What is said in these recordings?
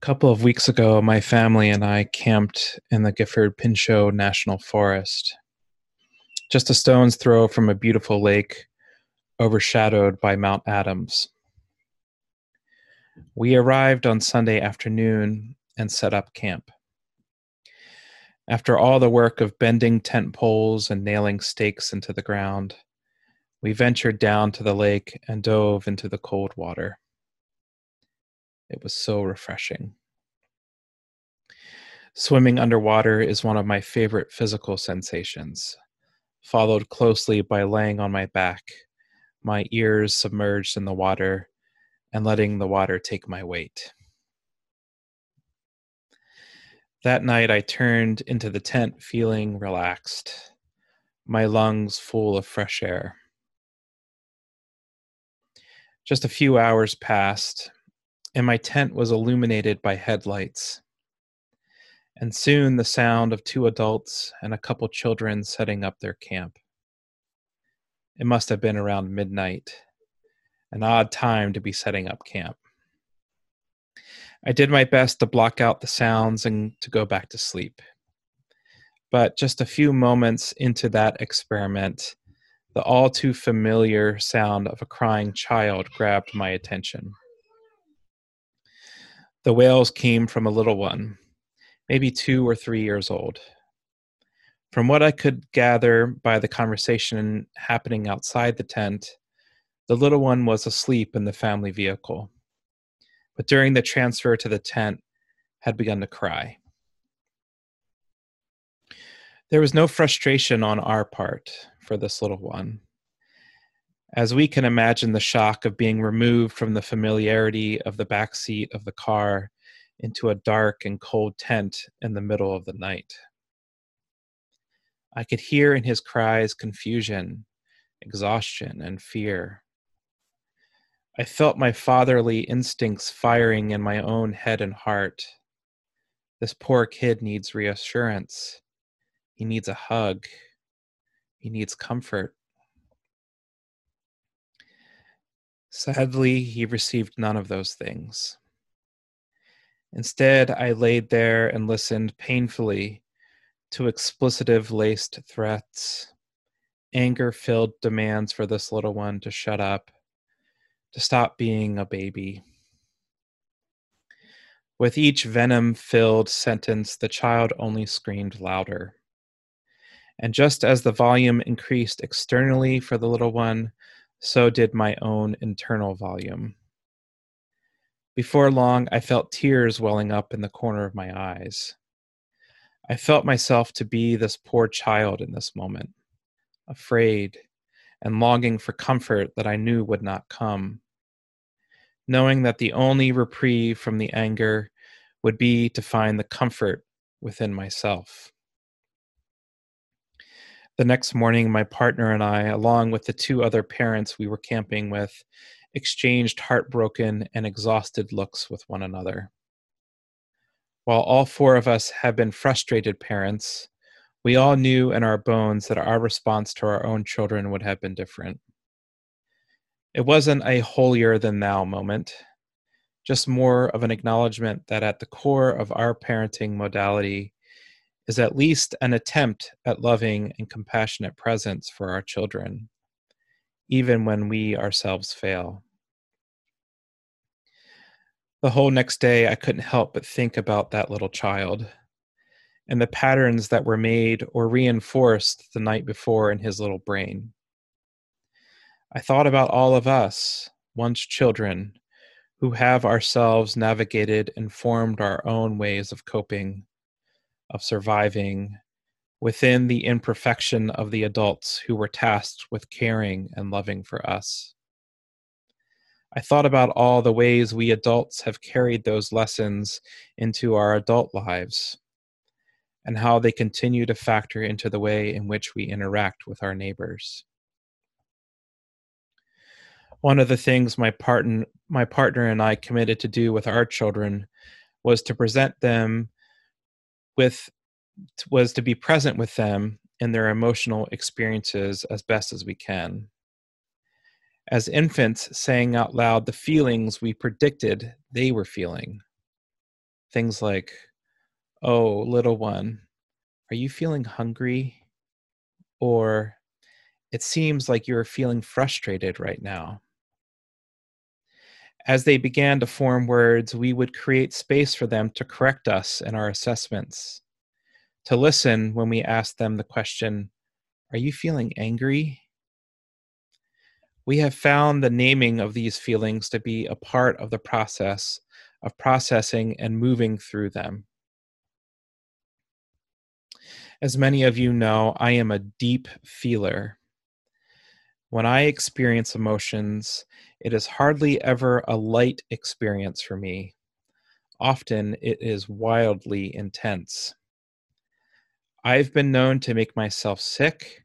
A couple of weeks ago, my family and I camped in the Gifford Pinchot National Forest, just a stone's throw from a beautiful lake overshadowed by Mount Adams. We arrived on Sunday afternoon and set up camp. After all the work of bending tent poles and nailing stakes into the ground, we ventured down to the lake and dove into the cold water. It was so refreshing. Swimming underwater is one of my favorite physical sensations, followed closely by laying on my back, my ears submerged in the water, and letting the water take my weight. That night, I turned into the tent feeling relaxed, my lungs full of fresh air. Just a few hours passed, and my tent was illuminated by headlights. And soon the sound of two adults and a couple children setting up their camp. It must have been around midnight, an odd time to be setting up camp. I did my best to block out the sounds and to go back to sleep. But just a few moments into that experiment, the all too familiar sound of a crying child grabbed my attention. The wails came from a little one, maybe two or three years old. From what I could gather by the conversation happening outside the tent, the little one was asleep in the family vehicle, but during the transfer to the tent had begun to cry. There was no frustration on our part for this little one as we can imagine the shock of being removed from the familiarity of the back seat of the car into a dark and cold tent in the middle of the night. I could hear in his cries confusion, exhaustion, and fear. I felt my fatherly instincts firing in my own head and heart. This poor kid needs reassurance. He needs a hug. He needs comfort. Sadly, he received none of those things. Instead, I laid there and listened painfully to explicitive laced threats, anger filled demands for this little one to shut up, to stop being a baby. With each venom filled sentence, the child only screamed louder. And just as the volume increased externally for the little one, so did my own internal volume. Before long, I felt tears welling up in the corner of my eyes. I felt myself to be this poor child in this moment, afraid and longing for comfort that I knew would not come, knowing that the only reprieve from the anger would be to find the comfort within myself. The next morning, my partner and I, along with the two other parents we were camping with, exchanged heartbroken and exhausted looks with one another. While all four of us have been frustrated parents, we all knew in our bones that our response to our own children would have been different. It wasn't a holier than thou moment, just more of an acknowledgement that at the core of our parenting modality is at least an attempt at loving and compassionate presence for our children, even when we ourselves fail. The whole next day, I couldn't help but think about that little child and the patterns that were made or reinforced the night before in his little brain. I thought about all of us, once children, who have ourselves navigated and formed our own ways of coping of surviving within the imperfection of the adults who were tasked with caring and loving for us. I thought about all the ways we adults have carried those lessons into our adult lives and how they continue to factor into the way in which we interact with our neighbors. One of the things my partner, my partner and I committed to do with our children was to present them with was to be present with them in their emotional experiences as best as we can. As infants, saying out loud the feelings we predicted they were feeling. Things like, Oh, little one, are you feeling hungry? Or it seems like you're feeling frustrated right now. As they began to form words, we would create space for them to correct us in our assessments, to listen when we asked them the question, Are you feeling angry? We have found the naming of these feelings to be a part of the process of processing and moving through them. As many of you know, I am a deep feeler. When I experience emotions, it is hardly ever a light experience for me. Often it is wildly intense. I've been known to make myself sick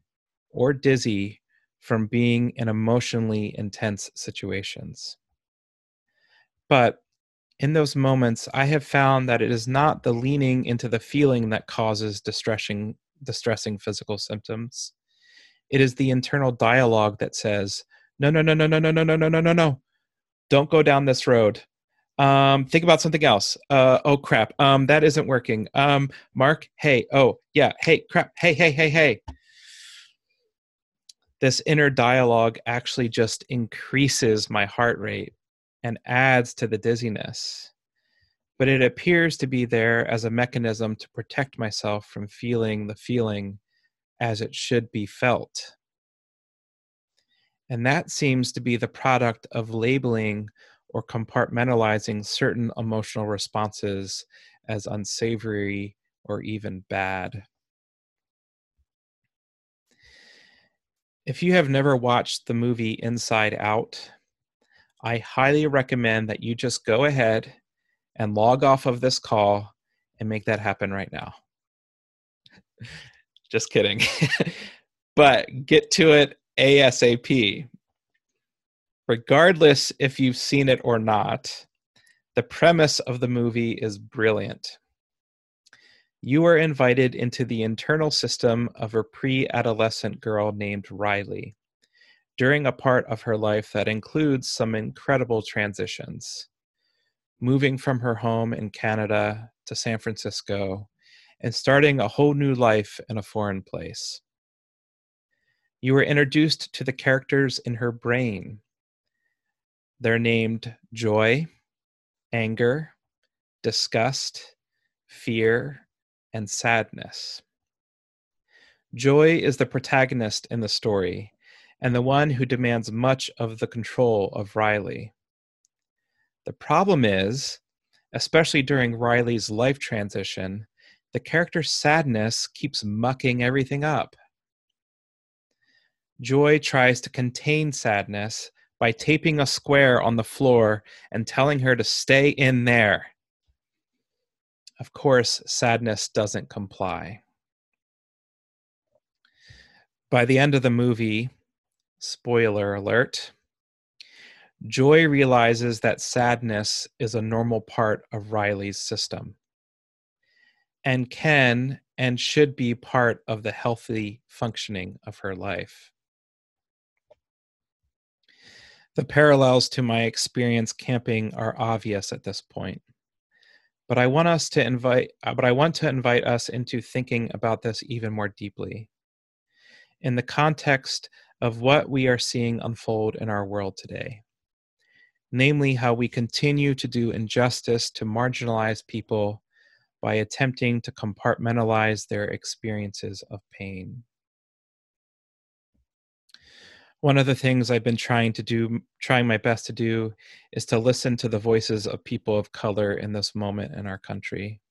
or dizzy from being in emotionally intense situations. But in those moments, I have found that it is not the leaning into the feeling that causes distressing, distressing physical symptoms. It is the internal dialogue that says, no, no, no, no, no, no, no, no, no, no, no, no. Don't go down this road. Um, think about something else. Uh, oh crap. Um, that isn't working. Um, Mark, hey, oh yeah, hey, crap, hey, hey, hey, hey. This inner dialogue actually just increases my heart rate and adds to the dizziness. But it appears to be there as a mechanism to protect myself from feeling the feeling as it should be felt. And that seems to be the product of labeling or compartmentalizing certain emotional responses as unsavory or even bad. If you have never watched the movie Inside Out, I highly recommend that you just go ahead and log off of this call and make that happen right now. just kidding. but get to it ASAP. Regardless if you've seen it or not, the premise of the movie is brilliant. You are invited into the internal system of a pre adolescent girl named Riley during a part of her life that includes some incredible transitions. Moving from her home in Canada to San Francisco and starting a whole new life in a foreign place. You were introduced to the characters in her brain. They're named joy, anger, disgust, fear, and sadness. Joy is the protagonist in the story and the one who demands much of the control of Riley. The problem is, especially during Riley's life transition, the character's sadness keeps mucking everything up. Joy tries to contain sadness by taping a square on the floor and telling her to stay in there. Of course, sadness doesn't comply. By the end of the movie, spoiler alert, Joy realizes that sadness is a normal part of Riley's system and can and should be part of the healthy functioning of her life. The parallels to my experience camping are obvious at this point. But I want us to invite but I want to invite us into thinking about this even more deeply. In the context of what we are seeing unfold in our world today. Namely, how we continue to do injustice to marginalized people by attempting to compartmentalize their experiences of pain one of the things I've been trying to do, trying my best to do, is to listen to the voices of people of color in this moment in our country.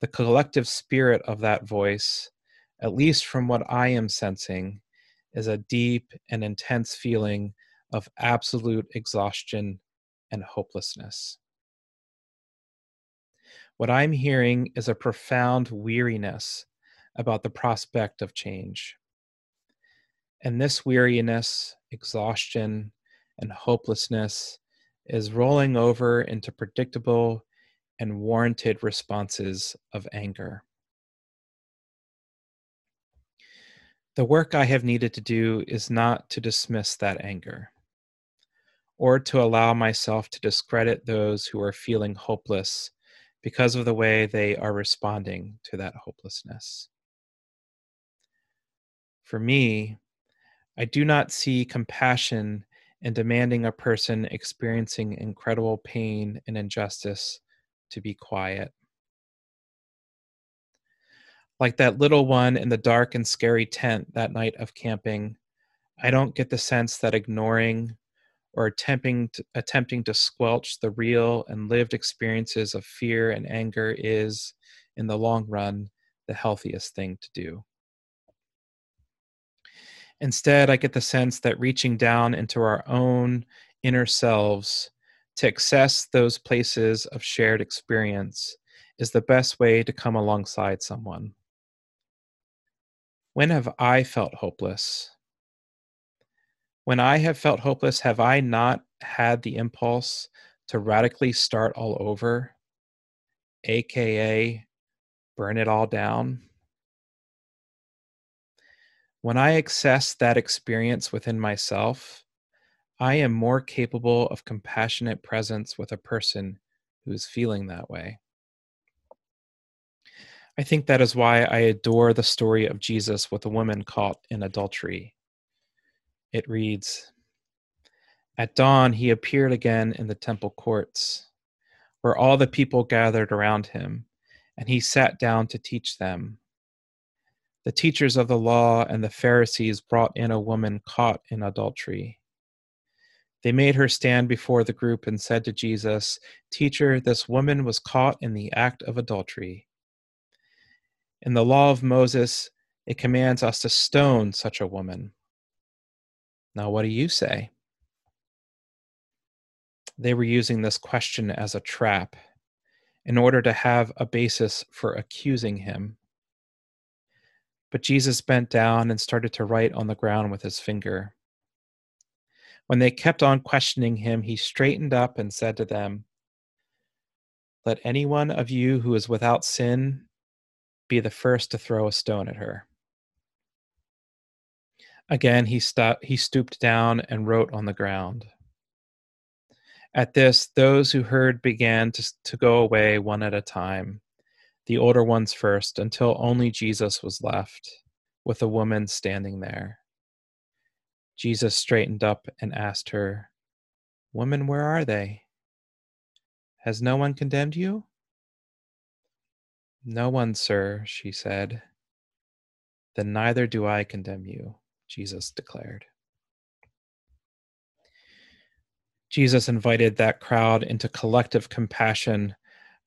The collective spirit of that voice, at least from what I am sensing, is a deep and intense feeling of absolute exhaustion and hopelessness. What I'm hearing is a profound weariness about the prospect of change. And this weariness, exhaustion, and hopelessness is rolling over into predictable and warranted responses of anger. The work I have needed to do is not to dismiss that anger or to allow myself to discredit those who are feeling hopeless because of the way they are responding to that hopelessness. For me, I do not see compassion in demanding a person experiencing incredible pain and injustice to be quiet. Like that little one in the dark and scary tent that night of camping, I don't get the sense that ignoring or attempting to, attempting to squelch the real and lived experiences of fear and anger is, in the long run, the healthiest thing to do. Instead, I get the sense that reaching down into our own inner selves to access those places of shared experience is the best way to come alongside someone. When have I felt hopeless? When I have felt hopeless, have I not had the impulse to radically start all over, aka burn it all down? When I access that experience within myself, I am more capable of compassionate presence with a person who is feeling that way. I think that is why I adore the story of Jesus with a woman caught in adultery. It reads At dawn, he appeared again in the temple courts, where all the people gathered around him, and he sat down to teach them. The teachers of the law and the Pharisees brought in a woman caught in adultery. They made her stand before the group and said to Jesus, Teacher, this woman was caught in the act of adultery. In the law of Moses, it commands us to stone such a woman. Now, what do you say? They were using this question as a trap in order to have a basis for accusing him. But Jesus bent down and started to write on the ground with his finger. When they kept on questioning him, he straightened up and said to them, Let any one of you who is without sin be the first to throw a stone at her. Again, he, st- he stooped down and wrote on the ground. At this, those who heard began to, to go away one at a time the older ones first, until only Jesus was left, with a woman standing there. Jesus straightened up and asked her, Woman, where are they? Has no one condemned you? No one, sir, she said. Then neither do I condemn you, Jesus declared. Jesus invited that crowd into collective compassion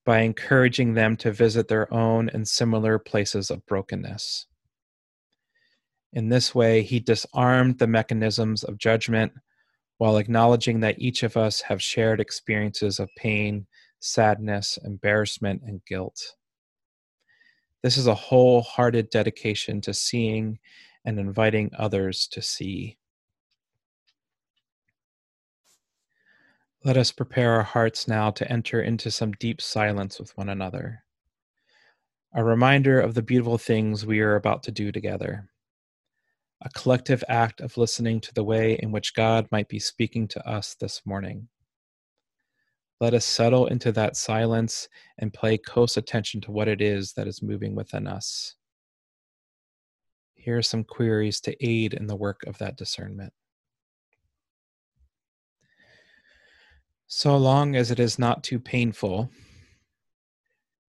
by encouraging them to visit their own and similar places of brokenness. In this way, he disarmed the mechanisms of judgment while acknowledging that each of us have shared experiences of pain, sadness, embarrassment, and guilt. This is a wholehearted dedication to seeing and inviting others to see. Let us prepare our hearts now to enter into some deep silence with one another. A reminder of the beautiful things we are about to do together. A collective act of listening to the way in which God might be speaking to us this morning. Let us settle into that silence and pay close attention to what it is that is moving within us. Here are some queries to aid in the work of that discernment. So long as it is not too painful,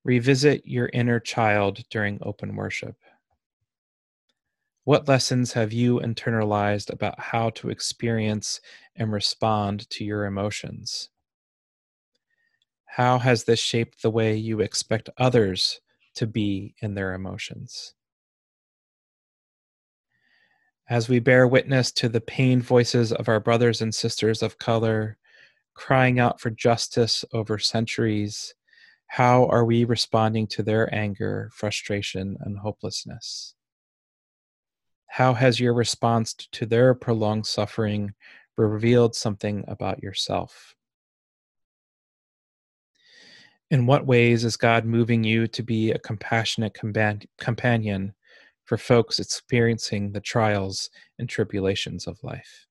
revisit your inner child during open worship. What lessons have you internalized about how to experience and respond to your emotions? How has this shaped the way you expect others to be in their emotions? As we bear witness to the pain voices of our brothers and sisters of color crying out for justice over centuries, how are we responding to their anger, frustration, and hopelessness? How has your response to their prolonged suffering revealed something about yourself? In what ways is God moving you to be a compassionate companion for folks experiencing the trials and tribulations of life?